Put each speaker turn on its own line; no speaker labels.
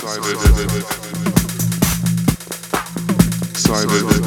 Cyber. Cyber.